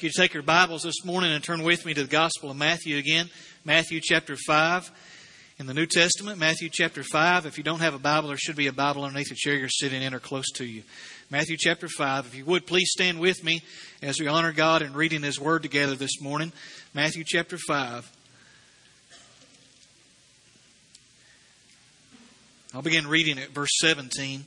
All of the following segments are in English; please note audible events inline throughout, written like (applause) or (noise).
ask you to take your Bibles this morning and turn with me to the Gospel of Matthew again, Matthew chapter 5. In the New Testament, Matthew chapter 5. If you don't have a Bible, there should be a Bible underneath the chair you're sitting in or close to you. Matthew chapter 5. If you would, please stand with me as we honor God in reading His Word together this morning. Matthew chapter 5. I'll begin reading at verse 17.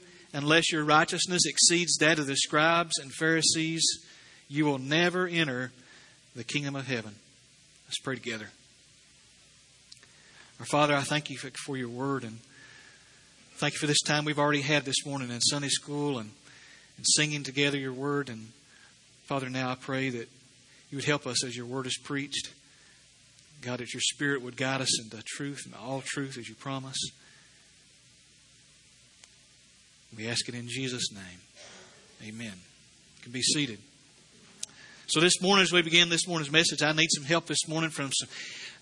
unless your righteousness exceeds that of the scribes and Pharisees, you will never enter the kingdom of heaven. Let's pray together. Our Father, I thank you for your word and thank you for this time we've already had this morning in Sunday school and, and singing together your word. And Father, now I pray that you would help us as your word is preached. God, that your Spirit would guide us into truth and all truth as you promise. We ask it in Jesus' name. Amen. You can be seated. So this morning, as we begin this morning's message, I need some help this morning from some,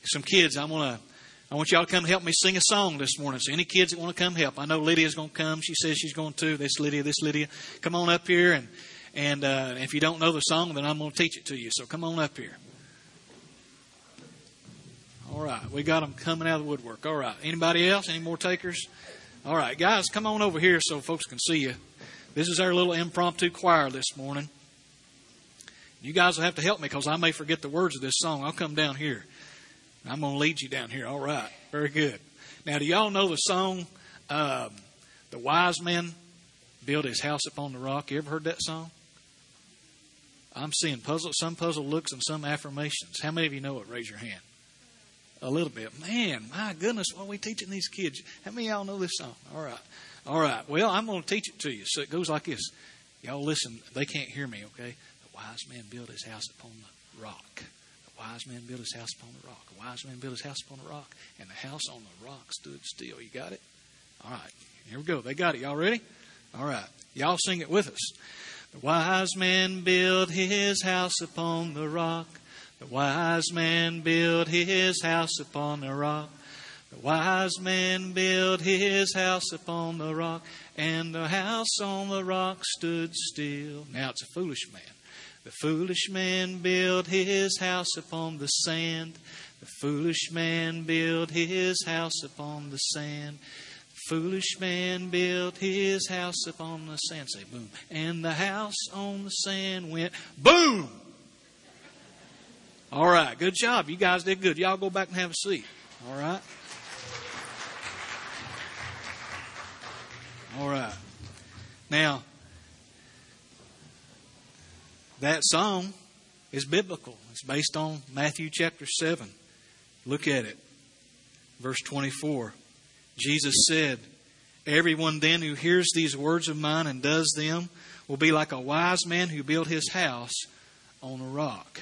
some kids. I want to. I want y'all to come help me sing a song this morning. So any kids that want to come help, I know Lydia's going to come. She says she's going to. This Lydia, this Lydia, come on up here. And and uh, if you don't know the song, then I'm going to teach it to you. So come on up here. All right, we got them coming out of the woodwork. All right, anybody else? Any more takers? All right, guys, come on over here so folks can see you. This is our little impromptu choir this morning. You guys will have to help me because I may forget the words of this song. I'll come down here. I'm going to lead you down here. All right, very good. Now, do y'all know the song, um, "The Wise Man Built His House Upon the Rock"? You ever heard that song? I'm seeing puzzle, some puzzle looks and some affirmations. How many of you know it? Raise your hand a little bit. Man, my goodness, what are we teaching these kids? How many y'all know this song? All right. All right. Well, I'm going to teach it to you. So it goes like this. Y'all listen. They can't hear me, okay? The wise man built his house upon the rock. The wise man built his house upon the rock. The wise man built his house upon the rock. And the house on the rock stood still. You got it? All right. Here we go. They got it. Y'all ready? All right. Y'all sing it with us. The wise man built his house upon the rock. The wise man built his house upon the rock. The wise man built his house upon the rock, and the house on the rock stood still. Now it's a foolish man. The foolish man built his house upon the sand. The foolish man built his house upon the sand. The foolish man built his house upon the sand. Say boom. And the house on the sand went boom. All right, good job. You guys did good. Y'all go back and have a seat. All right. All right. Now, that song is biblical. It's based on Matthew chapter 7. Look at it. Verse 24. Jesus said, Everyone then who hears these words of mine and does them will be like a wise man who built his house on a rock.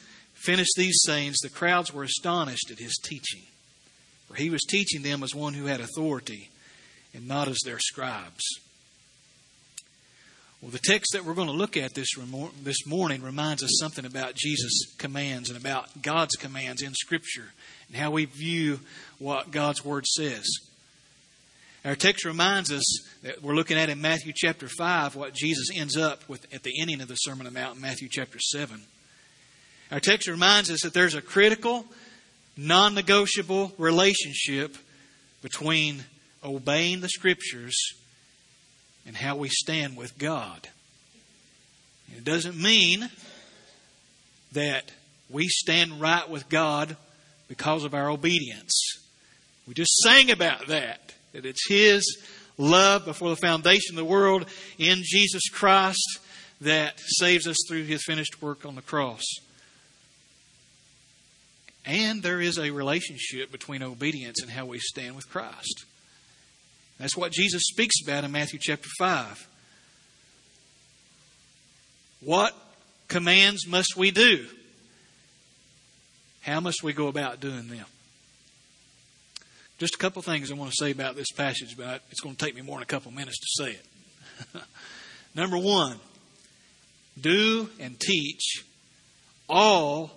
finished these sayings, the crowds were astonished at his teaching. For he was teaching them as one who had authority and not as their scribes. Well, the text that we're going to look at this, this morning reminds us something about Jesus' commands and about God's commands in Scripture and how we view what God's Word says. Our text reminds us that we're looking at in Matthew chapter 5 what Jesus ends up with at the ending of the Sermon on the Mount in Matthew chapter 7. Our text reminds us that there's a critical, non negotiable relationship between obeying the Scriptures and how we stand with God. It doesn't mean that we stand right with God because of our obedience. We just sang about that, that it's His love before the foundation of the world in Jesus Christ that saves us through His finished work on the cross. And there is a relationship between obedience and how we stand with Christ. That's what Jesus speaks about in Matthew chapter 5. What commands must we do? How must we go about doing them? Just a couple things I want to say about this passage, but it's going to take me more than a couple minutes to say it. (laughs) Number one, do and teach all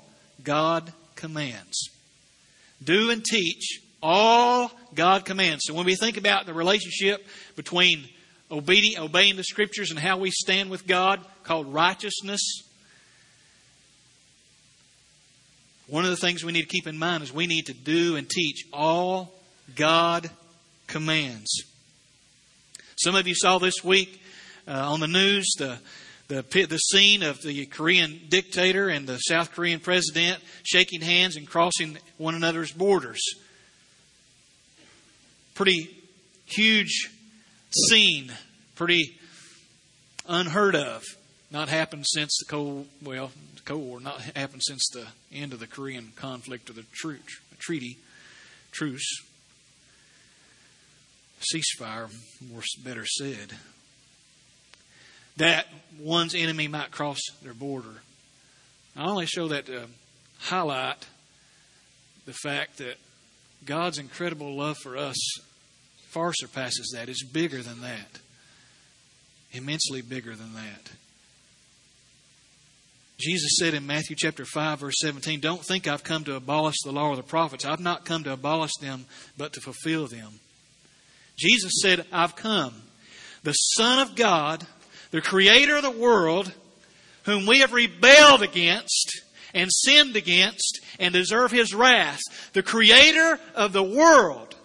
God commands. Do and teach all God commands. So when we think about the relationship between obeying, obeying the scriptures and how we stand with God, called righteousness, one of the things we need to keep in mind is we need to do and teach all God commands. Some of you saw this week uh, on the news the, the, the scene of the Korean dictator and the South Korean president shaking hands and crossing one another's borders. Pretty huge scene, pretty unheard of. Not happened since the Cold, well, the Cold War, not happened since the end of the Korean conflict or the treaty, truce ceasefire, more better said, that one's enemy might cross their border. I only show that to highlight the fact that God's incredible love for us far surpasses that. It's bigger than that, immensely bigger than that. Jesus said in Matthew chapter 5 verse 17, "Don't think I've come to abolish the law or the prophets. I've not come to abolish them, but to fulfill them." Jesus said, I've come. The Son of God, the Creator of the world, whom we have rebelled against and sinned against and deserve His wrath, the Creator of the world,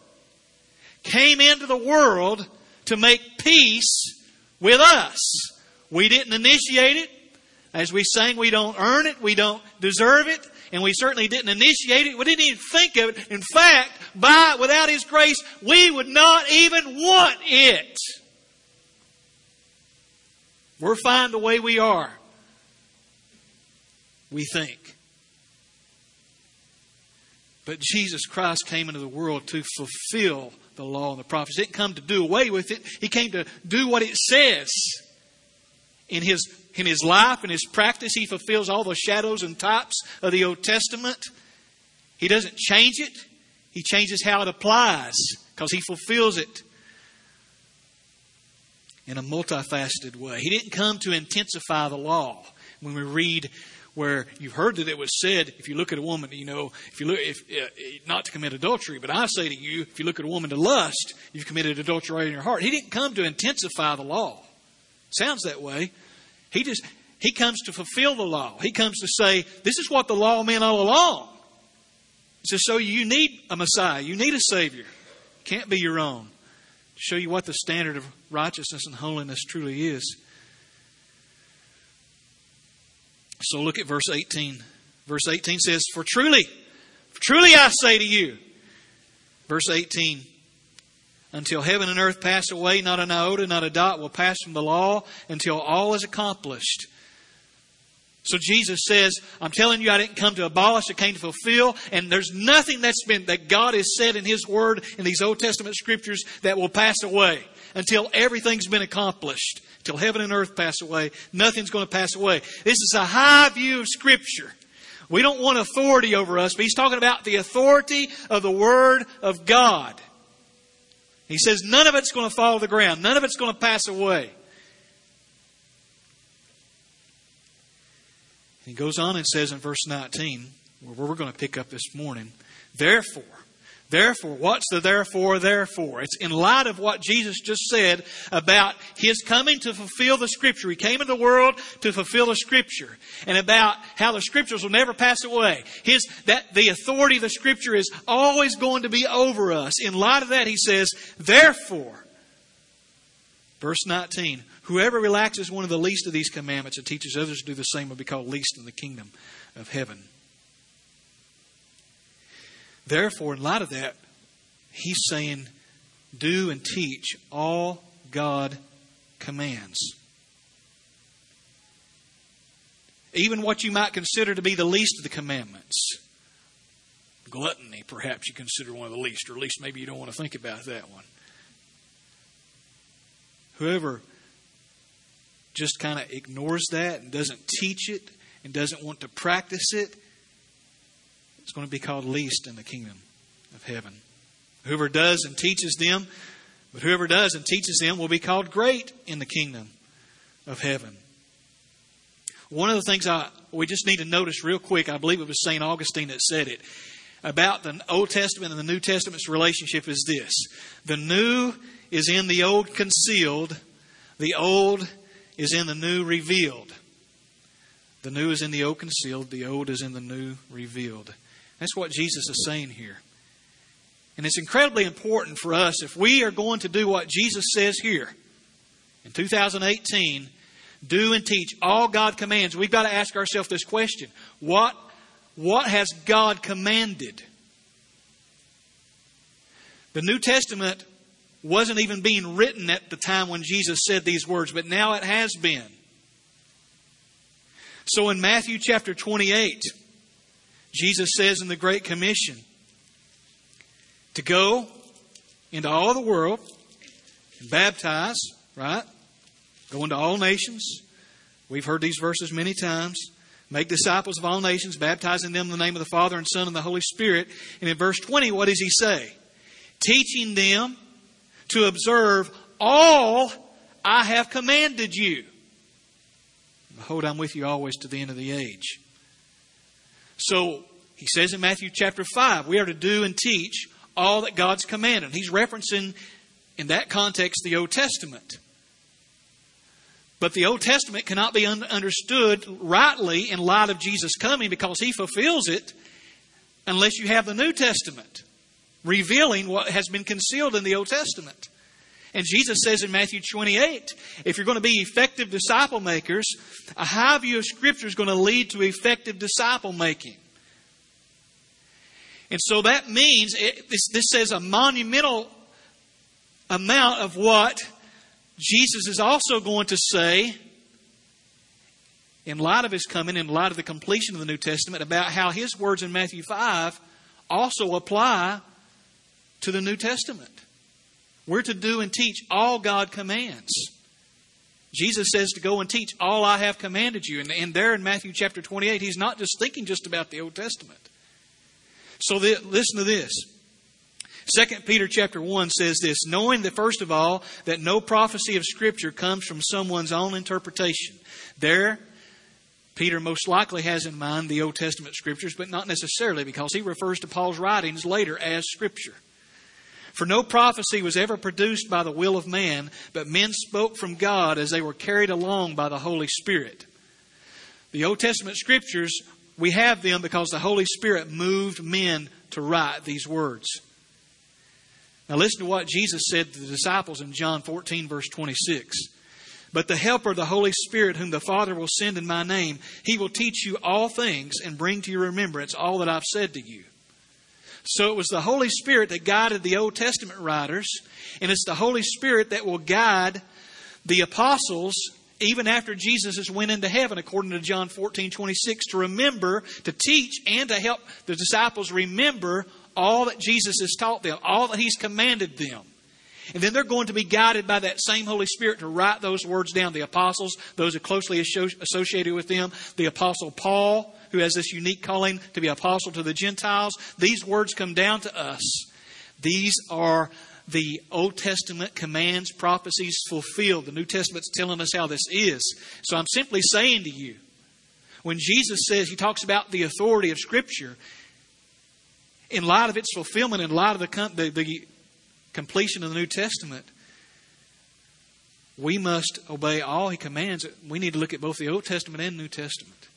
came into the world to make peace with us. We didn't initiate it. As we sang, we don't earn it, we don't deserve it, and we certainly didn't initiate it. We didn't even think of it. In fact, by without His grace, we would not even want it. We're fine the way we are. We think. But Jesus Christ came into the world to fulfill the law and the prophets. He didn't come to do away with it. He came to do what it says. In his, in his life and his practice, he fulfills all the shadows and types of the Old Testament. He doesn't change it. He changes how it applies because he fulfills it in a multifaceted way. He didn't come to intensify the law. When we read where you've heard that it was said, if you look at a woman, you know, if you look, if uh, not to commit adultery, but I say to you, if you look at a woman to lust, you've committed adultery in your heart. He didn't come to intensify the law. Sounds that way. He just he comes to fulfill the law. He comes to say, this is what the law meant all along. He says, So you need a Messiah. You need a Savior. Can't be your own. Show you what the standard of righteousness and holiness truly is. So look at verse 18. Verse 18 says, For truly, truly I say to you. Verse 18, until heaven and earth pass away, not an iota, not a dot will pass from the law until all is accomplished. So Jesus says, I'm telling you, I didn't come to abolish, I came to fulfill, and there's nothing that's been, that God has said in His Word, in these Old Testament scriptures, that will pass away until everything's been accomplished. Till heaven and earth pass away, nothing's going to pass away. This is a high view of Scripture. We don't want authority over us, but He's talking about the authority of the Word of God. He says none of it's going to fall to the ground, none of it's going to pass away. He goes on and says in verse 19, where we're going to pick up this morning, therefore, Therefore, what's the therefore, therefore? It's in light of what Jesus just said about His coming to fulfill the Scripture. He came into the world to fulfill the Scripture. And about how the Scriptures will never pass away. His, that the authority of the Scripture is always going to be over us. In light of that, He says, therefore, Verse 19 Whoever relaxes one of the least of these commandments and teaches others to do the same will be called least in the kingdom of heaven. Therefore, in light of that, he's saying, do and teach all God commands. Even what you might consider to be the least of the commandments. Gluttony, perhaps you consider one of the least, or at least maybe you don't want to think about that one. Whoever just kind of ignores that and doesn't teach it and doesn't want to practice it, it's going to be called least in the kingdom of heaven. Whoever does and teaches them, but whoever does and teaches them will be called great in the kingdom of heaven. One of the things I we just need to notice real quick, I believe it was St. Augustine that said it, about the Old Testament and the New Testament's relationship is this. The new is in the old concealed, the old is in the new revealed. The new is in the old concealed, the old is in the new revealed. That's what Jesus is saying here. And it's incredibly important for us if we are going to do what Jesus says here in 2018 do and teach all God commands. We've got to ask ourselves this question What, what has God commanded? The New Testament wasn't even being written at the time when Jesus said these words, but now it has been. So in Matthew chapter 28, Jesus says in the Great Commission to go into all the world and baptize, right? Go into all nations. We've heard these verses many times. Make disciples of all nations, baptizing them in the name of the Father and Son and the Holy Spirit. And in verse 20, what does he say? Teaching them to observe all I have commanded you. Behold, I'm with you always to the end of the age. So he says in Matthew chapter 5, we are to do and teach all that God's commanded. He's referencing, in that context, the Old Testament. But the Old Testament cannot be un- understood rightly in light of Jesus coming because he fulfills it unless you have the New Testament revealing what has been concealed in the Old Testament. And Jesus says in Matthew 28, if you're going to be effective disciple makers, a high view of Scripture is going to lead to effective disciple making. And so that means it, this, this says a monumental amount of what Jesus is also going to say, in light of his coming, in light of the completion of the New Testament, about how his words in Matthew 5 also apply to the New Testament. We're to do and teach all God commands. Jesus says to go and teach all I have commanded you. And, and there in Matthew chapter 28, he's not just thinking just about the Old Testament. So the, listen to this. 2 Peter chapter 1 says this, knowing that first of all, that no prophecy of Scripture comes from someone's own interpretation. There, Peter most likely has in mind the Old Testament Scriptures, but not necessarily because he refers to Paul's writings later as Scripture. For no prophecy was ever produced by the will of man, but men spoke from God as they were carried along by the Holy Spirit. The Old Testament Scriptures, we have them because the Holy Spirit moved men to write these words. Now listen to what Jesus said to the disciples in John 14, verse 26. But the Helper, the Holy Spirit, whom the Father will send in my name, he will teach you all things and bring to your remembrance all that I've said to you. So it was the Holy Spirit that guided the Old Testament writers, and it's the Holy Spirit that will guide the apostles even after Jesus has went into heaven, according to John 14, 26, to remember, to teach, and to help the disciples remember all that Jesus has taught them, all that He's commanded them. And then they're going to be guided by that same Holy Spirit to write those words down. The apostles, those who closely associated with them, the apostle Paul, who has this unique calling to be apostle to the Gentiles, these words come down to us. These are the Old Testament commands, prophecies fulfilled. The New Testament's telling us how this is. So I'm simply saying to you, when Jesus says, he talks about the authority of Scripture, in light of its fulfillment, in light of the, the, the completion of the New Testament, we must obey all He commands. We need to look at both the Old Testament and New Testament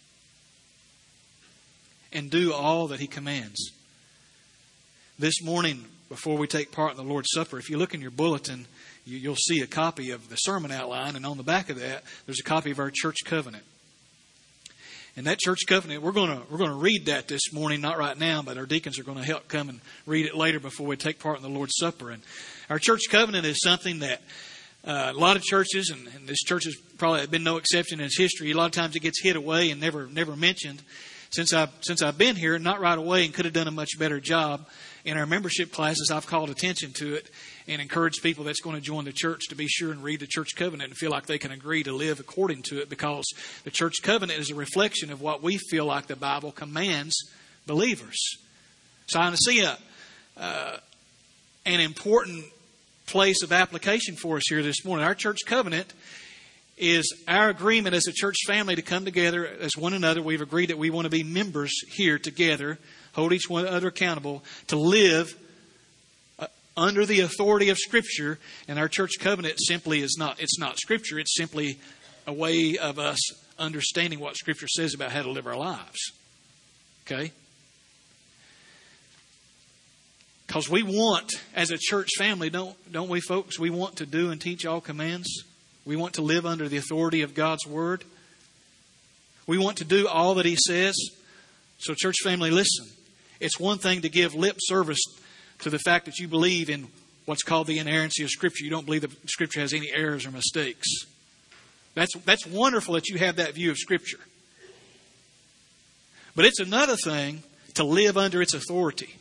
and do all that He commands. This morning, before we take part in the Lord's Supper. If you look in your bulletin, you, will see a copy of the sermon outline, and on the back of that, there's a copy of our church covenant. And that church covenant, we're going to we're going to read that this morning, not right now, but our deacons are going to help come and read it later before we take part in the Lord's Supper. And our church covenant is something that uh, a lot of churches, and, and this church has probably been no exception in its history. A lot of times it gets hid away and never never mentioned. Since I've since I've been here, not right away, and could have done a much better job in our membership classes. I've called attention to it and encouraged people that's going to join the church to be sure and read the church covenant and feel like they can agree to live according to it, because the church covenant is a reflection of what we feel like the Bible commands believers. So I see a uh, an important place of application for us here this morning. Our church covenant is our agreement as a church family to come together as one another. We've agreed that we want to be members here together, hold each one other accountable, to live uh, under the authority of Scripture. And our church covenant simply is not, it's not Scripture, it's simply a way of us understanding what Scripture says about how to live our lives. Okay? Because we want, as a church family, don't, don't we, folks? We want to do and teach all commands. We want to live under the authority of God's Word. We want to do all that He says. So, church family, listen. It's one thing to give lip service to the fact that you believe in what's called the inerrancy of Scripture. You don't believe that Scripture has any errors or mistakes. That's, that's wonderful that you have that view of Scripture. But it's another thing to live under its authority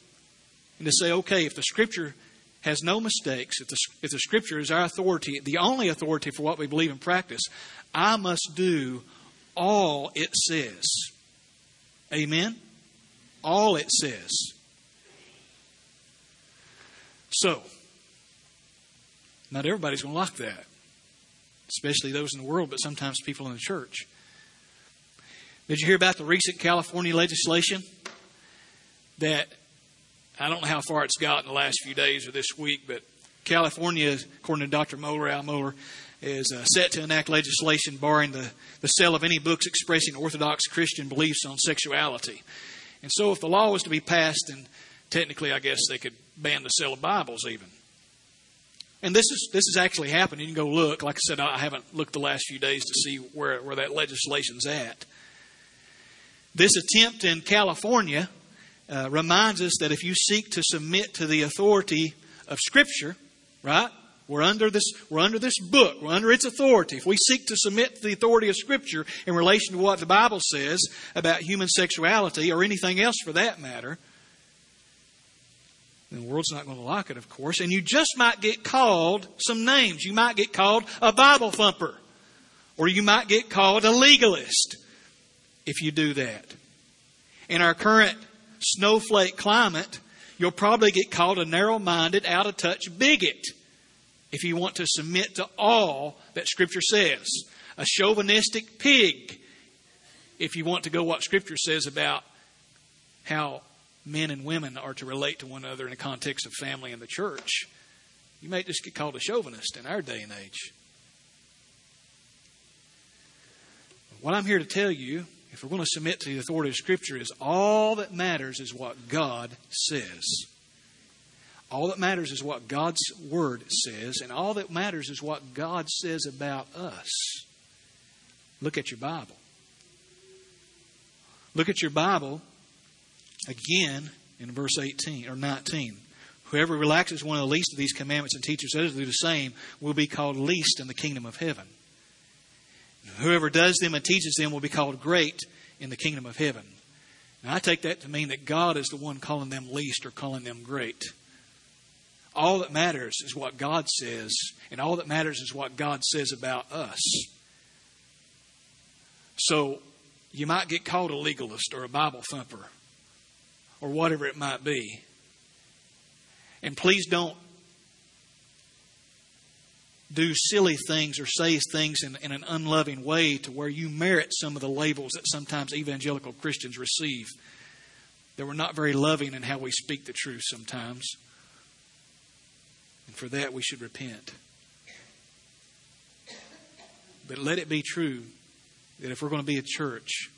and to say, okay, if the Scripture has no mistakes, if the, if the Scripture is our authority, the only authority for what we believe and practice, I must do all it says. Amen? All it says. So, not everybody's going to like that, especially those in the world, but sometimes people in the church. Did you hear about the recent California legislation that I don't know how far it's got in the last few days or this week, but California, according to Dr. Mohler, Al Mohler, is uh, set to enact legislation barring the, the sale of any books expressing Orthodox Christian beliefs on sexuality. And so, if the law was to be passed, then technically, I guess they could ban the sale of Bibles even. And this is this is actually happening. You can go look. Like I said, I haven't looked the last few days to see where where that legislation's at. This attempt in California uh, reminds us that if you seek to submit to the authority of Scripture, right? We're under this, we're under this book. We're under its authority. If we seek to submit to the authority of Scripture in relation to what the Bible says about human sexuality or anything else for that matter, the world's not going to like it, of course. And you just might get called some names. You might get called a Bible thumper, or you might get called a legalist if you do that. In our current snowflake climate, you'll probably get called a narrow minded, out of touch bigot if you want to submit to all that Scripture says. A chauvinistic pig if you want to go what Scripture says about how men and women are to relate to one another in the context of family and the church. You may just get called a chauvinist in our day and age. What I'm here to tell you if we're going to submit to the authority of Scripture, is all that matters is what God says. All that matters is what God's Word says, and all that matters is what God says about us. Look at your Bible. Look at your Bible again in verse 18 or 19. Whoever relaxes one of the least of these commandments and teaches others to do the same will be called least in the kingdom of heaven. Whoever does them and teaches them will be called great in the kingdom of heaven. Now, I take that to mean that God is the one calling them least or calling them great. All that matters is what God says, and all that matters is what God says about us. So, you might get called a legalist or a Bible thumper or whatever it might be. And please don't do silly things or say things in, in an unloving way to where you merit some of the labels that sometimes evangelical Christians receive. That we're not very loving in how we speak the truth sometimes. And for that, we should repent. But let it be true that if we're going to be a church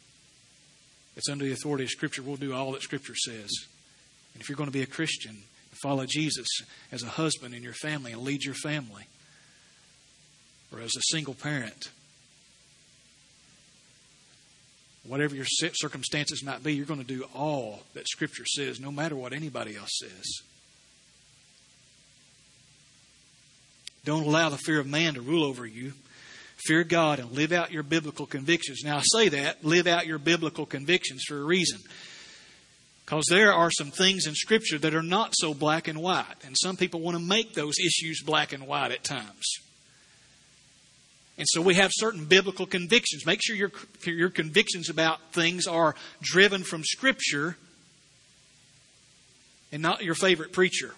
that's under the authority of Scripture, we'll do all that Scripture says. And if you're going to be a Christian, follow Jesus as a husband in your family and lead your family, or as a single parent. Whatever your circumstances might be, you're going to do all that Scripture says, no matter what anybody else says. Don't allow the fear of man to rule over you. Fear God and live out your biblical convictions. Now, I say that, live out your biblical convictions for a reason. Because there are some things in Scripture that are not so black and white. And some people want to make those issues black and white at times. And so we have certain biblical convictions. Make sure your, your convictions about things are driven from Scripture and not your favorite preacher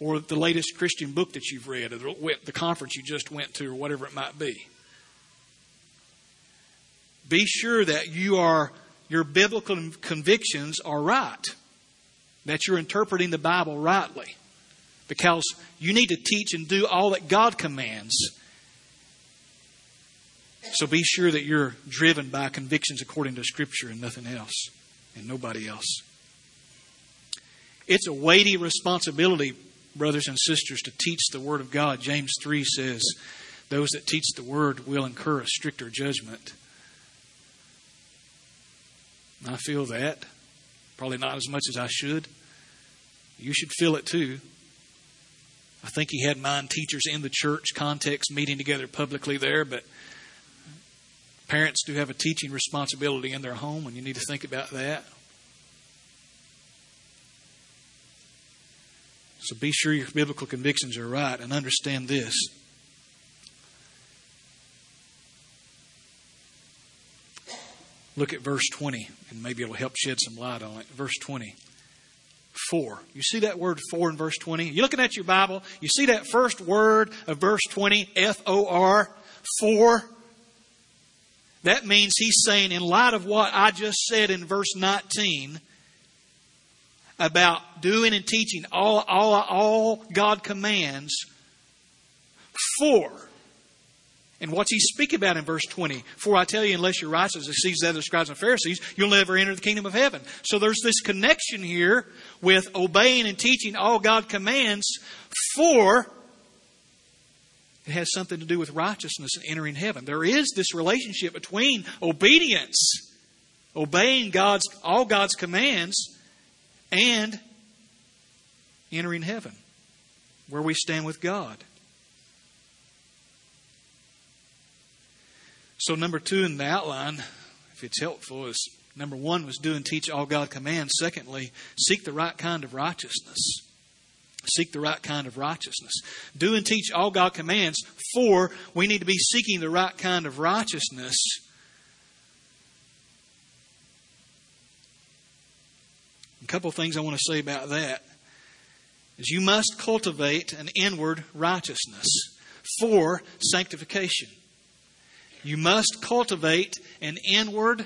or the latest Christian book that you've read or the conference you just went to or whatever it might be. Be sure that you are your biblical convictions are right, that you're interpreting the Bible rightly, because you need to teach and do all that God commands. So be sure that you're driven by convictions according to Scripture and nothing else, and nobody else. It's a weighty responsibility, brothers and sisters, to teach the Word of God. James 3 says, Those that teach the Word will incur a stricter judgment. I feel that. Probably not as much as I should. You should feel it too. I think he had mind teachers in the church context meeting together publicly there, but parents do have a teaching responsibility in their home, and you need to think about that. So be sure your biblical convictions are right and understand this. Look at verse 20, and maybe it'll help shed some light on it. Verse 20. For. You see that word for in verse 20? You're looking at your Bible, you see that first word of verse 20, F O R, for. That means he's saying, in light of what I just said in verse 19 about doing and teaching all, all, all God commands, for and what's he speak about in verse 20? For I tell you, unless you're righteous as exceeds the other scribes and Pharisees, you'll never enter the kingdom of heaven. So there's this connection here with obeying and teaching all God commands for it has something to do with righteousness and entering heaven. There is this relationship between obedience, obeying God's all God's commands, and entering heaven, where we stand with God. So, number two in the outline, if it's helpful, is number one was do and teach all God commands. Secondly, seek the right kind of righteousness. Seek the right kind of righteousness. Do and teach all God commands. For we need to be seeking the right kind of righteousness. A couple of things I want to say about that is you must cultivate an inward righteousness for sanctification. You must cultivate an inward,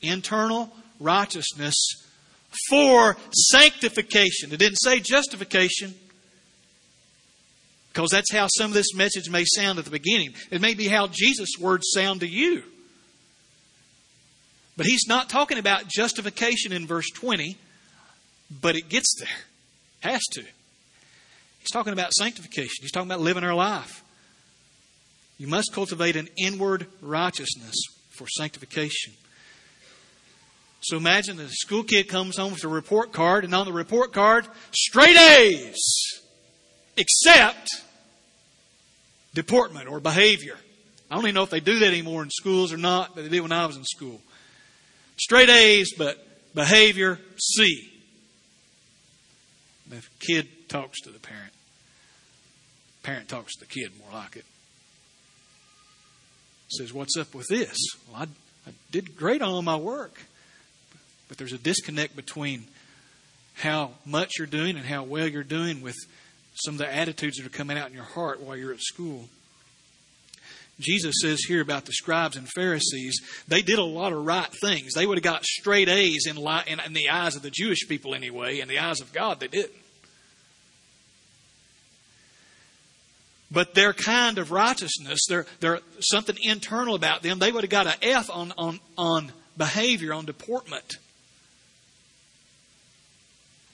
internal righteousness for sanctification. It didn't say justification. Because that's how some of this message may sound at the beginning. It may be how Jesus' words sound to you. But he's not talking about justification in verse 20, but it gets there. Has to. He's talking about sanctification. He's talking about living our life. You must cultivate an inward righteousness for sanctification. So imagine the school kid comes home with a report card, and on the report card, straight A's, except deportment or behavior. I don't even know if they do that anymore in schools or not, but they did when I was in school. Straight A's, but behavior C. The kid talks to the parent. Parent talks to the kid, more like it says, What's up with this? Well, I, I did great on my work. But there's a disconnect between how much you're doing and how well you're doing with some of the attitudes that are coming out in your heart while you're at school. Jesus says here about the scribes and Pharisees, they did a lot of right things. They would have got straight A's in, in, the eyes of the Jewish people anyway. In the eyes of God, they didn't. But their kind of righteousness, their, their something internal about them, they would have got an F on, on, on behavior, on deportment.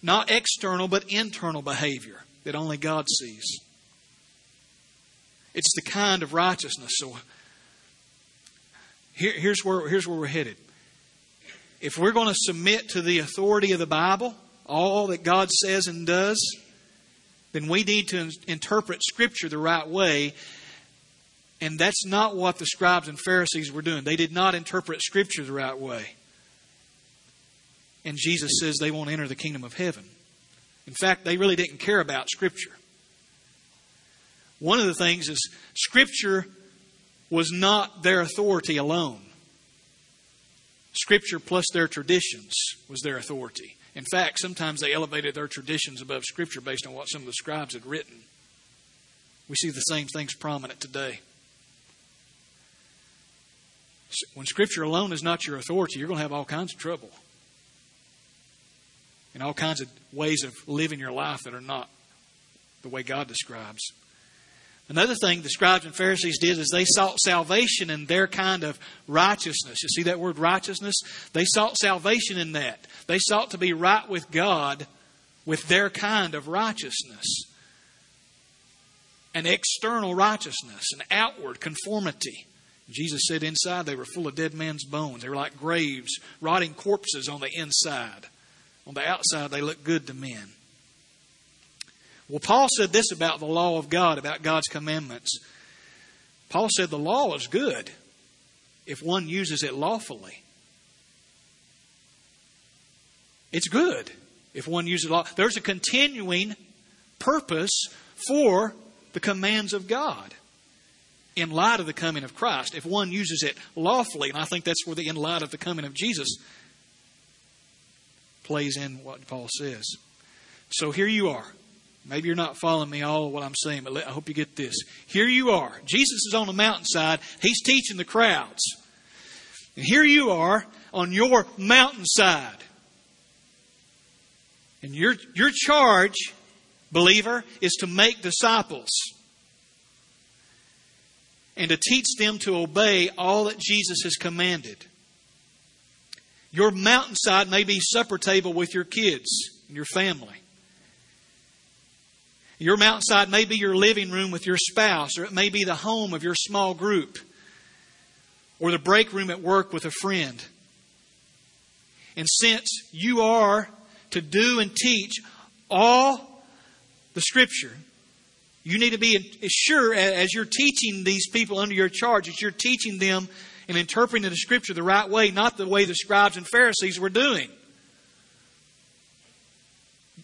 Not external, but internal behavior that only God sees. It's the kind of righteousness. So here, here's, where, here's where we're headed. If we're going to submit to the authority of the Bible, all that God says and does, then we need to interpret Scripture the right way. And that's not what the scribes and Pharisees were doing. They did not interpret Scripture the right way. And Jesus says they won't enter the kingdom of heaven. In fact, they really didn't care about Scripture. One of the things is Scripture was not their authority alone. Scripture plus their traditions was their authority. In fact, sometimes they elevated their traditions above Scripture based on what some of the scribes had written. We see the same things prominent today. When Scripture alone is not your authority, you're going to have all kinds of trouble. And all kinds of ways of living your life that are not the way God describes. Another thing the scribes and Pharisees did is they sought salvation in their kind of righteousness. You see that word righteousness? They sought salvation in that. They sought to be right with God with their kind of righteousness. An external righteousness, an outward conformity. Jesus said inside they were full of dead men's bones. They were like graves, rotting corpses on the inside. On the outside, they looked good to men. Well, Paul said this about the law of God, about God's commandments. Paul said the law is good if one uses it lawfully. It's good if one uses law. There's a continuing purpose for the commands of God in light of the coming of Christ. If one uses it lawfully, and I think that's where the in light of the coming of Jesus plays in what Paul says. So here you are. Maybe you're not following me all what I'm saying, but I hope you get this. Here you are. Jesus is on the mountainside. He's teaching the crowds. And here you are on your mountainside. And your, your charge, believer, is to make disciples and to teach them to obey all that Jesus has commanded. Your mountainside may be supper table with your kids and your family. Your mountainside may be your living room with your spouse, or it may be the home of your small group, or the break room at work with a friend. And since you are to do and teach all the Scripture, you need to be sure as you're teaching these people under your charge that you're teaching them and interpreting the Scripture the right way, not the way the scribes and Pharisees were doing.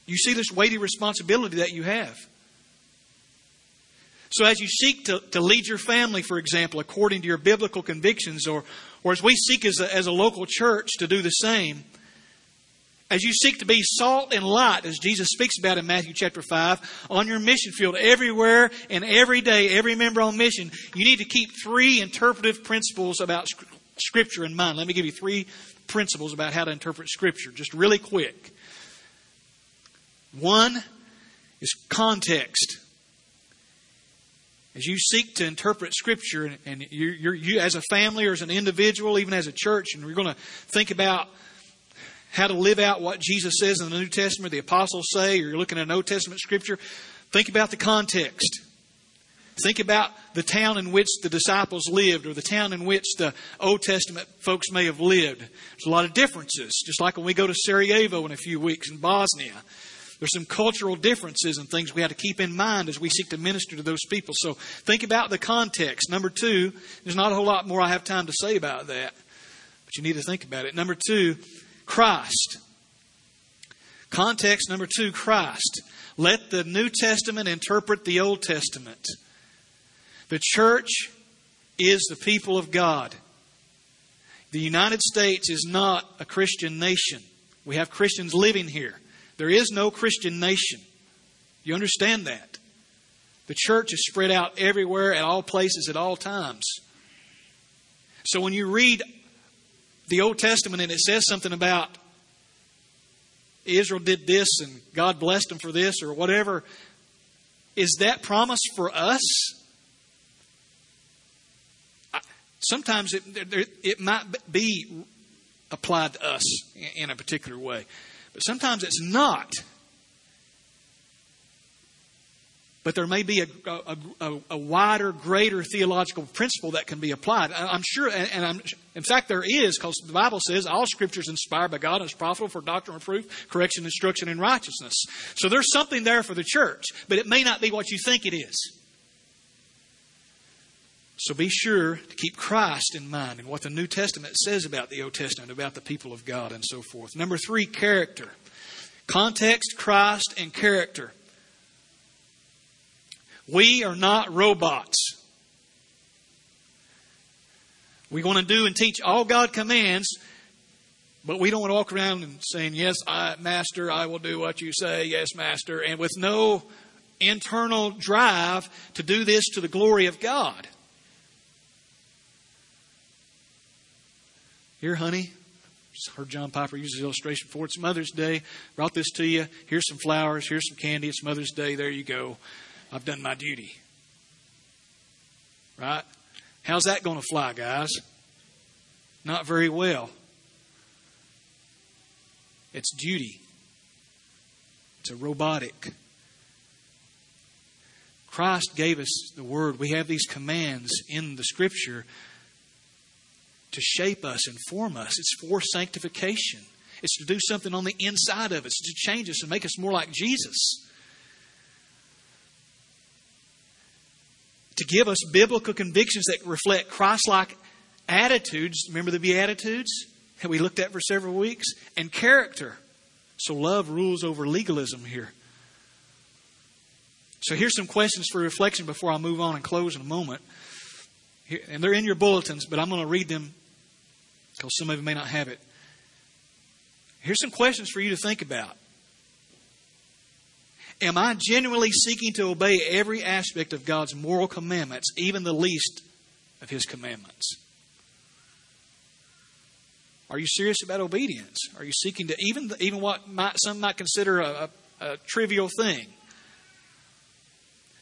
You see this weighty responsibility that you have. So, as you seek to, to lead your family, for example, according to your biblical convictions, or, or as we seek as a, as a local church to do the same, as you seek to be salt and light, as Jesus speaks about in Matthew chapter 5, on your mission field, everywhere and every day, every member on mission, you need to keep three interpretive principles about Scripture in mind. Let me give you three principles about how to interpret Scripture, just really quick. One is context. As you seek to interpret Scripture, and you're, you're, you as a family or as an individual, even as a church, and you're going to think about how to live out what Jesus says in the New Testament, the apostles say, or you're looking at an Old Testament Scripture, think about the context. Think about the town in which the disciples lived or the town in which the Old Testament folks may have lived. There's a lot of differences, just like when we go to Sarajevo in a few weeks in Bosnia. There's some cultural differences and things we have to keep in mind as we seek to minister to those people. So think about the context. Number two, there's not a whole lot more I have time to say about that, but you need to think about it. Number two, Christ. Context number two, Christ. Let the New Testament interpret the Old Testament. The church is the people of God. The United States is not a Christian nation. We have Christians living here. There is no Christian nation. You understand that? The church is spread out everywhere, at all places, at all times. So when you read the Old Testament and it says something about Israel did this and God blessed them for this or whatever, is that promise for us? Sometimes it, it might be applied to us in a particular way. But sometimes it's not. But there may be a, a, a, a wider, greater theological principle that can be applied. I'm sure, and I'm, in fact, there is, because the Bible says all Scripture is inspired by God and is profitable for doctrine, reproof, correction, instruction, and righteousness. So there's something there for the church, but it may not be what you think it is. So be sure to keep Christ in mind and what the New Testament says about the Old Testament, about the people of God, and so forth. Number three, character. Context, Christ, and character. We are not robots. We want to do and teach all God commands, but we don't want to walk around and saying, Yes, I, Master, I will do what you say. Yes, Master. And with no internal drive to do this to the glory of God. Here, honey, just heard John Piper use this illustration for It's Mother's Day. Brought this to you. Here's some flowers. Here's some candy. It's Mother's Day. There you go. I've done my duty. Right? How's that going to fly, guys? Not very well. It's duty. It's a robotic. Christ gave us the word. We have these commands in the scripture to shape us and form us. It's for sanctification. It's to do something on the inside of us, to change us and make us more like Jesus. to give us biblical convictions that reflect Christ like attitudes. Remember the Beatitudes that we looked at for several weeks? And character. So love rules over legalism here. So here's some questions for reflection before I move on and close in a moment. and they're in your bulletins, but I'm going to read them because some of you may not have it. Here's some questions for you to think about. Am I genuinely seeking to obey every aspect of God's moral commandments, even the least of His commandments? Are you serious about obedience? Are you seeking to even even what might, some might consider a, a, a trivial thing?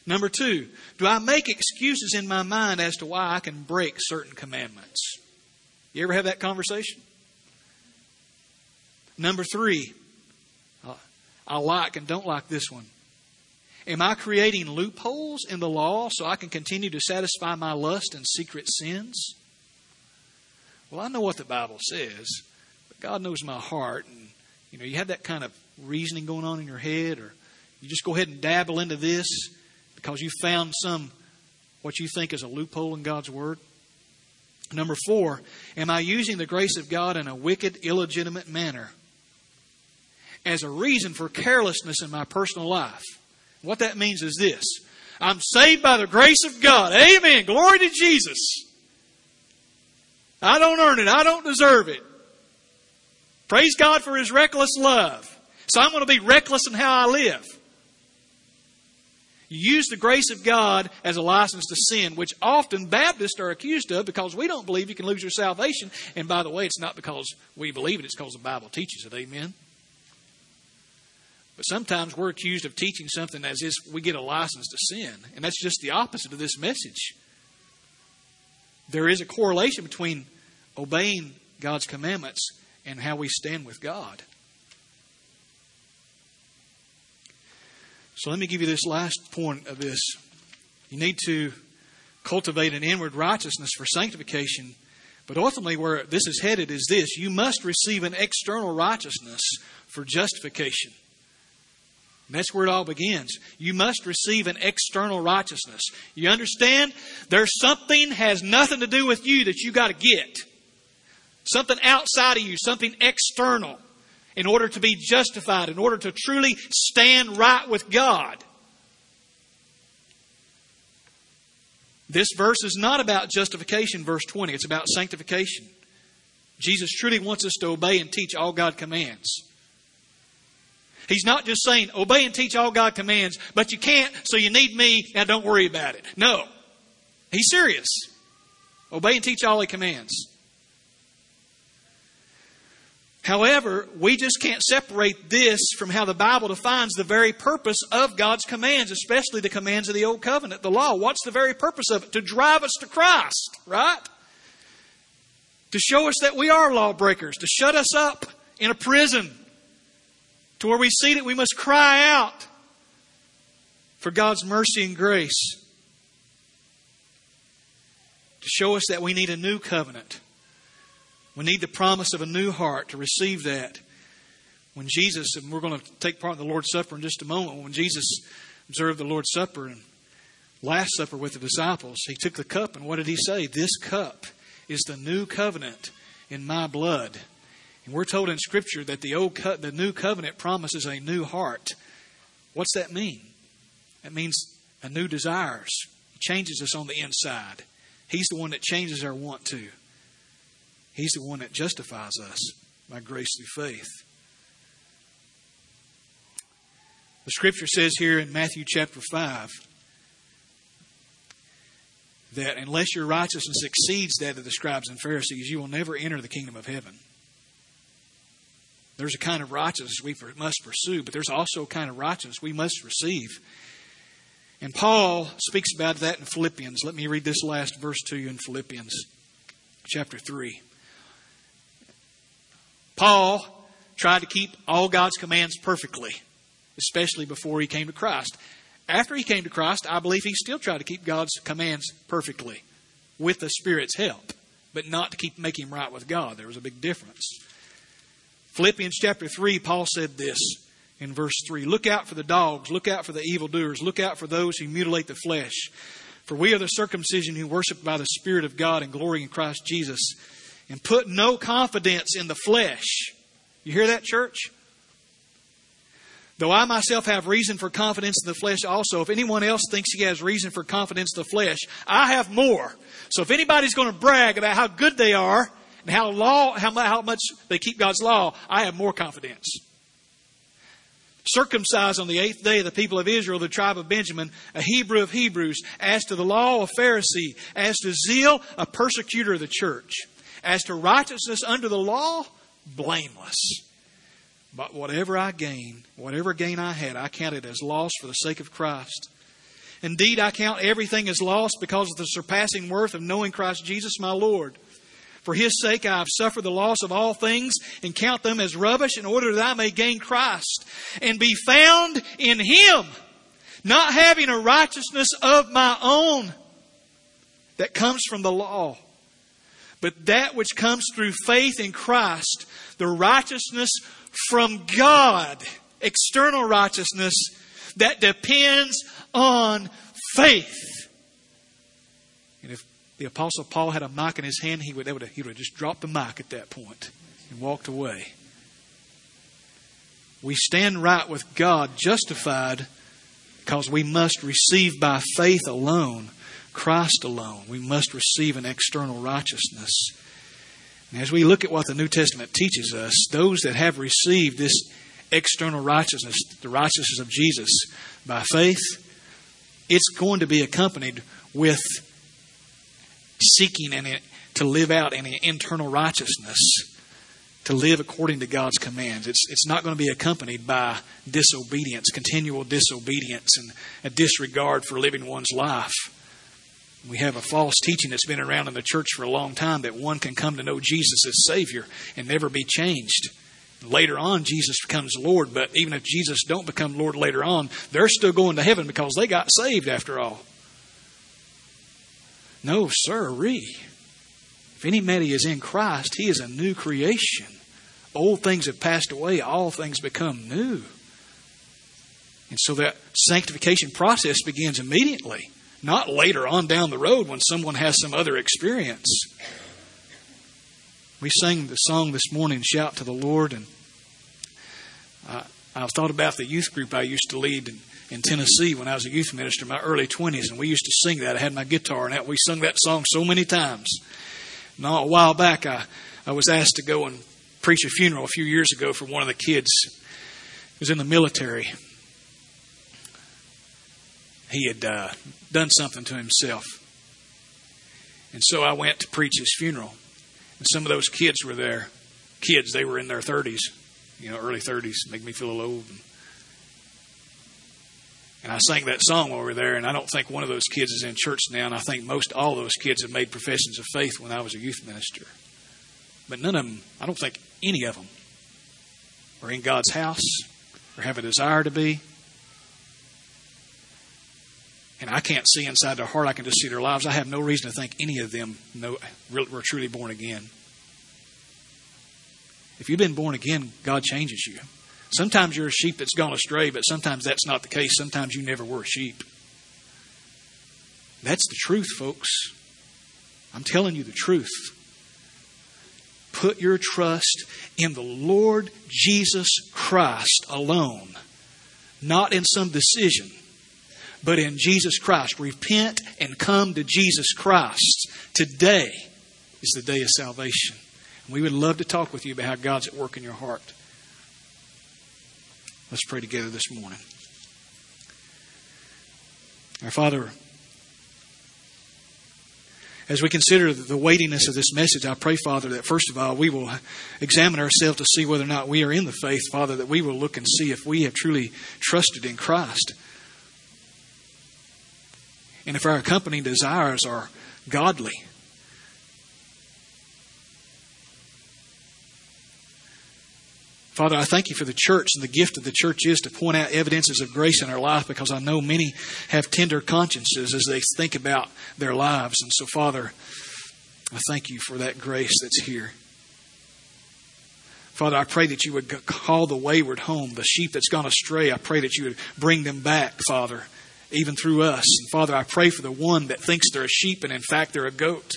Number two, do I make excuses in my mind as to why I can break certain commandments? You ever have that conversation? Number three, uh, I like and don't like this one. Am I creating loopholes in the law so I can continue to satisfy my lust and secret sins? Well, I know what the Bible says, but God knows my heart. And, you know, you have that kind of reasoning going on in your head, or you just go ahead and dabble into this because you found some, what you think is a loophole in God's Word. Number four, am I using the grace of God in a wicked, illegitimate manner? as a reason for carelessness in my personal life. What that means is this I'm saved by the grace of God. Amen. Glory to Jesus. I don't earn it, I don't deserve it. Praise God for His reckless love. So I'm going to be reckless in how I live. Use the grace of God as a license to sin, which often Baptists are accused of because we don't believe you can lose your salvation. And by the way, it's not because we believe it, it's because the Bible teaches it. Amen. But sometimes we're accused of teaching something as if we get a license to sin. And that's just the opposite of this message. There is a correlation between obeying God's commandments and how we stand with God. So let me give you this last point of this. You need to cultivate an inward righteousness for sanctification. But ultimately, where this is headed is this you must receive an external righteousness for justification. And that's where it all begins. You must receive an external righteousness. You understand? There's something has nothing to do with you that you got to get. Something outside of you, something external in order to be justified, in order to truly stand right with God. This verse is not about justification, verse 20. It's about sanctification. Jesus truly wants us to obey and teach all God commands. He's not just saying, obey and teach all God commands, but you can't, so you need me, now don't worry about it. No. He's serious. Obey and teach all He commands. However, we just can't separate this from how the Bible defines the very purpose of God's commands, especially the commands of the Old Covenant, the law. What's the very purpose of it? To drive us to Christ, right? To show us that we are lawbreakers, to shut us up in a prison to where we see that we must cry out for God's mercy and grace to show us that we need a new covenant. We need the promise of a new heart to receive that. When Jesus, and we're going to take part in the Lord's Supper in just a moment, when Jesus observed the Lord's Supper and Last Supper with the disciples, he took the cup and what did he say? This cup is the new covenant in my blood. And we're told in Scripture that the old co- the new covenant promises a new heart. What's that mean? That means a new desires. He changes us on the inside. He's the one that changes our want to. He's the one that justifies us by grace through faith. The scripture says here in Matthew chapter 5 that unless your righteousness exceeds that of the scribes and Pharisees, you will never enter the kingdom of heaven. There's a kind of righteousness we must pursue, but there's also a kind of righteousness we must receive. And Paul speaks about that in Philippians. Let me read this last verse to you in Philippians chapter 3. Paul tried to keep all God's commands perfectly, especially before he came to Christ. After he came to Christ, I believe he still tried to keep God's commands perfectly with the Spirit's help, but not to keep make him right with God. There was a big difference. Philippians chapter 3, Paul said this in verse 3 Look out for the dogs, look out for the evildoers, look out for those who mutilate the flesh. For we are the circumcision who worship by the Spirit of God and glory in Christ Jesus, and put no confidence in the flesh. You hear that, church? Though I myself have reason for confidence in the flesh also, if anyone else thinks he has reason for confidence in the flesh, I have more. So if anybody's going to brag about how good they are and how law, how, much they keep God's law, I have more confidence. Circumcised on the eighth day the people of Israel, the tribe of Benjamin, a Hebrew of Hebrews, as to the law, a Pharisee, as to zeal, a persecutor of the church, as to righteousness under the law, blameless. But whatever I gain, whatever gain I had, I counted as loss for the sake of Christ. Indeed, I count everything as loss because of the surpassing worth of knowing Christ Jesus my Lord. For his sake I have suffered the loss of all things and count them as rubbish in order that I may gain Christ and be found in him, not having a righteousness of my own that comes from the law, but that which comes through faith in Christ, the righteousness from God, external righteousness that depends on faith. And if the Apostle Paul had a mic in his hand, he would, have, he would have just dropped the mic at that point and walked away. We stand right with God, justified because we must receive by faith alone, Christ alone. We must receive an external righteousness. And as we look at what the New Testament teaches us, those that have received this external righteousness, the righteousness of Jesus, by faith, it's going to be accompanied with seeking and to live out an internal righteousness, to live according to God's commands. It's, it's not going to be accompanied by disobedience, continual disobedience, and a disregard for living one's life. We have a false teaching that's been around in the church for a long time that one can come to know Jesus as Savior and never be changed. Later on, Jesus becomes Lord, but even if Jesus don't become Lord later on, they're still going to heaven because they got saved after all. No, sirree. If any man is in Christ, he is a new creation. Old things have passed away, all things become new. And so that sanctification process begins immediately not later on down the road when someone has some other experience. We sang the song this morning, Shout to the Lord, and I, I thought about the youth group I used to lead in, in Tennessee when I was a youth minister in my early 20s, and we used to sing that. I had my guitar, and we sung that song so many times. Now, a while back, I, I was asked to go and preach a funeral a few years ago for one of the kids who was in the military. He had uh, done something to himself. And so I went to preach his funeral. And some of those kids were there. Kids, they were in their 30s, you know, early 30s, make me feel a little old. And I sang that song over there, and I don't think one of those kids is in church now, and I think most all those kids have made professions of faith when I was a youth minister. But none of them, I don't think any of them, are in God's house. or have a desire to be. And I can't see inside their heart, I can just see their lives. I have no reason to think any of them know, were truly born again. If you've been born again, God changes you. Sometimes you're a sheep that's gone astray, but sometimes that's not the case. Sometimes you never were a sheep. That's the truth, folks. I'm telling you the truth. Put your trust in the Lord Jesus Christ alone, not in some decision, but in Jesus Christ. Repent and come to Jesus Christ. Today is the day of salvation. We would love to talk with you about how God's at work in your heart. Let's pray together this morning. Our Father, as we consider the weightiness of this message, I pray, Father, that first of all, we will examine ourselves to see whether or not we are in the faith, Father, that we will look and see if we have truly trusted in Christ. And if our accompanying desires are godly. Father, I thank you for the church and the gift of the church is to point out evidences of grace in our life because I know many have tender consciences as they think about their lives. And so, Father, I thank you for that grace that's here. Father, I pray that you would call the wayward home, the sheep that's gone astray. I pray that you would bring them back, Father, even through us. And Father, I pray for the one that thinks they're a sheep and in fact they're a goat.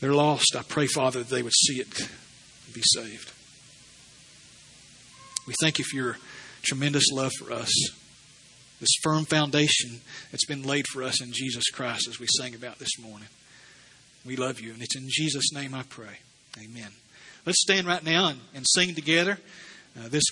They're lost. I pray, Father, that they would see it and be saved. We thank you for your tremendous love for us, this firm foundation that's been laid for us in Jesus Christ as we sang about this morning. We love you, and it's in Jesus' name I pray. Amen. Let's stand right now and, and sing together uh, this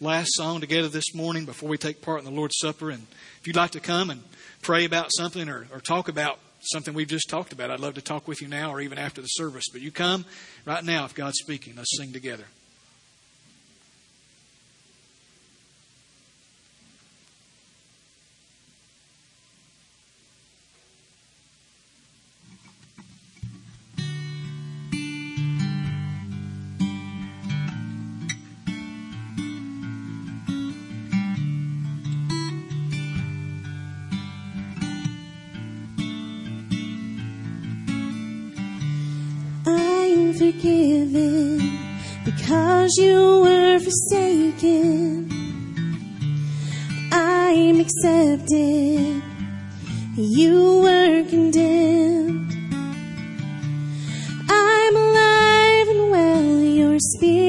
last song together this morning before we take part in the Lord's Supper. And if you'd like to come and pray about something or, or talk about something we've just talked about, I'd love to talk with you now or even after the service. But you come right now if God's speaking. Let's sing together. Forgiven because you were forsaken. I am accepted. You were condemned. I'm alive and well. Your spirit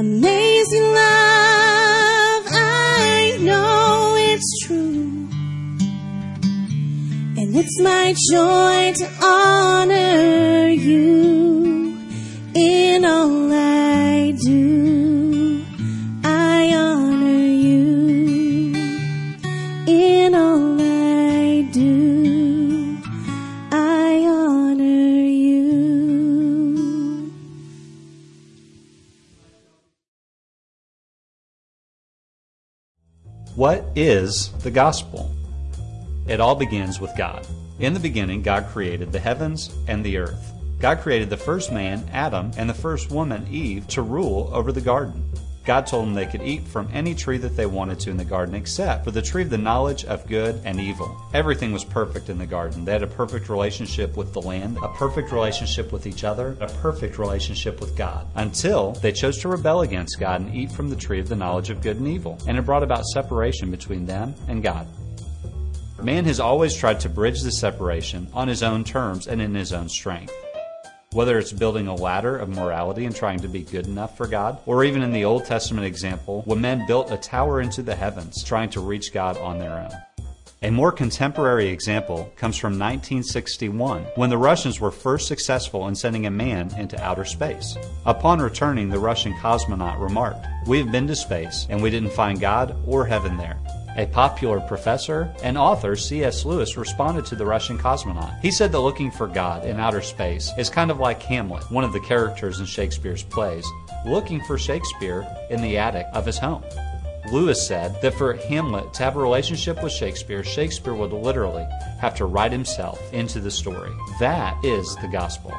Amazing love, I know it's true. And it's my joy to honor you in all is the gospel? It all begins with God. In the beginning, God created the heavens and the earth. God created the first man, Adam, and the first woman, Eve, to rule over the garden. God told them they could eat from any tree that they wanted to in the garden except for the tree of the knowledge of good and evil. Everything was perfect in the garden. They had a perfect relationship with the land, a perfect relationship with each other, a perfect relationship with God. Until they chose to rebel against God and eat from the tree of the knowledge of good and evil. And it brought about separation between them and God. Man has always tried to bridge the separation on his own terms and in his own strength. Whether it's building a ladder of morality and trying to be good enough for God, or even in the Old Testament example, when men built a tower into the heavens trying to reach God on their own. A more contemporary example comes from 1961, when the Russians were first successful in sending a man into outer space. Upon returning, the Russian cosmonaut remarked, We have been to space, and we didn't find God or heaven there. A popular professor and author, C.S. Lewis, responded to the Russian cosmonaut. He said that looking for God in outer space is kind of like Hamlet, one of the characters in Shakespeare's plays, looking for Shakespeare in the attic of his home. Lewis said that for Hamlet to have a relationship with Shakespeare, Shakespeare would literally have to write himself into the story. That is the gospel.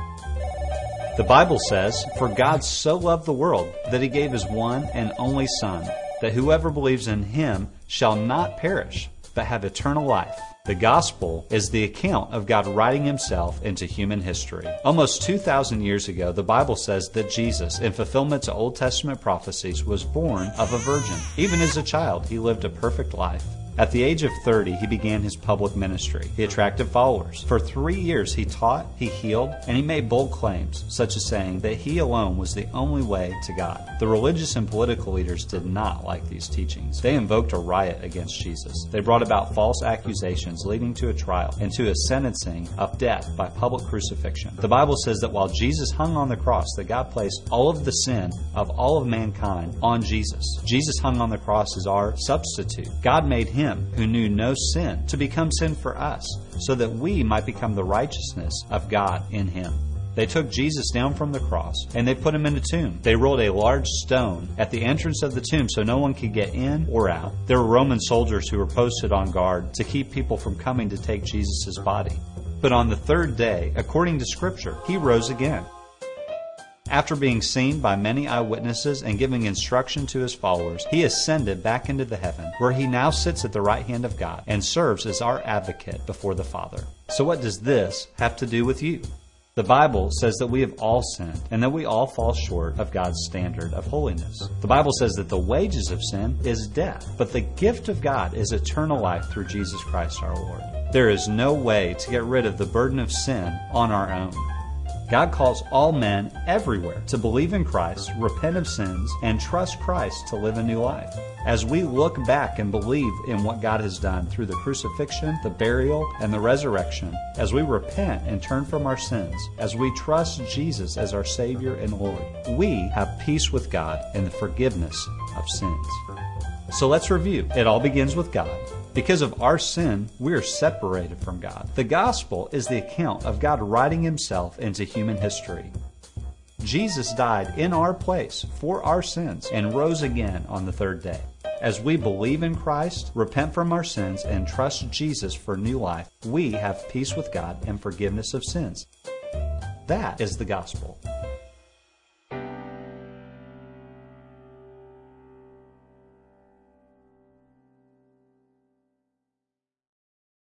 The Bible says, For God so loved the world that he gave his one and only Son, that whoever believes in him shall not perish, but have eternal life. The gospel is the account of God writing himself into human history. Almost 2,000 years ago, the Bible says that Jesus, in fulfillment to Old Testament prophecies, was born of a virgin. Even as a child, he lived a perfect life. At the age of 30, he began his public ministry. He attracted followers. For three years, he taught, he healed, and he made bold claims, such as saying that he alone was the only way to God. The religious and political leaders did not like these teachings. They invoked a riot against Jesus. They brought about false accusations leading to a trial and to a sentencing of death by public crucifixion. The Bible says that while Jesus hung on the cross, that God placed all of the sin of all of mankind on Jesus. Jesus hung on the cross as our substitute. God made him him who knew no sin to become sin for us, so that we might become the righteousness of God in him. They took Jesus down from the cross and they put him in a tomb. They rolled a large stone at the entrance of the tomb so no one could get in or out. There were Roman soldiers who were posted on guard to keep people from coming to take Jesus' body. But on the third day, according to Scripture, he rose again. After being seen by many eyewitnesses and giving instruction to his followers, he ascended back into the heaven, where he now sits at the right hand of God and serves as our advocate before the Father. So, what does this have to do with you? The Bible says that we have all sinned and that we all fall short of God's standard of holiness. The Bible says that the wages of sin is death, but the gift of God is eternal life through Jesus Christ our Lord. There is no way to get rid of the burden of sin on our own. God calls all men everywhere to believe in Christ, repent of sins, and trust Christ to live a new life. As we look back and believe in what God has done through the crucifixion, the burial, and the resurrection, as we repent and turn from our sins, as we trust Jesus as our Savior and Lord, we have peace with God and the forgiveness of sins. So let's review. It all begins with God. Because of our sin, we are separated from God. The gospel is the account of God writing himself into human history. Jesus died in our place for our sins and rose again on the third day. As we believe in Christ, repent from our sins, and trust Jesus for new life, we have peace with God and forgiveness of sins. That is the gospel.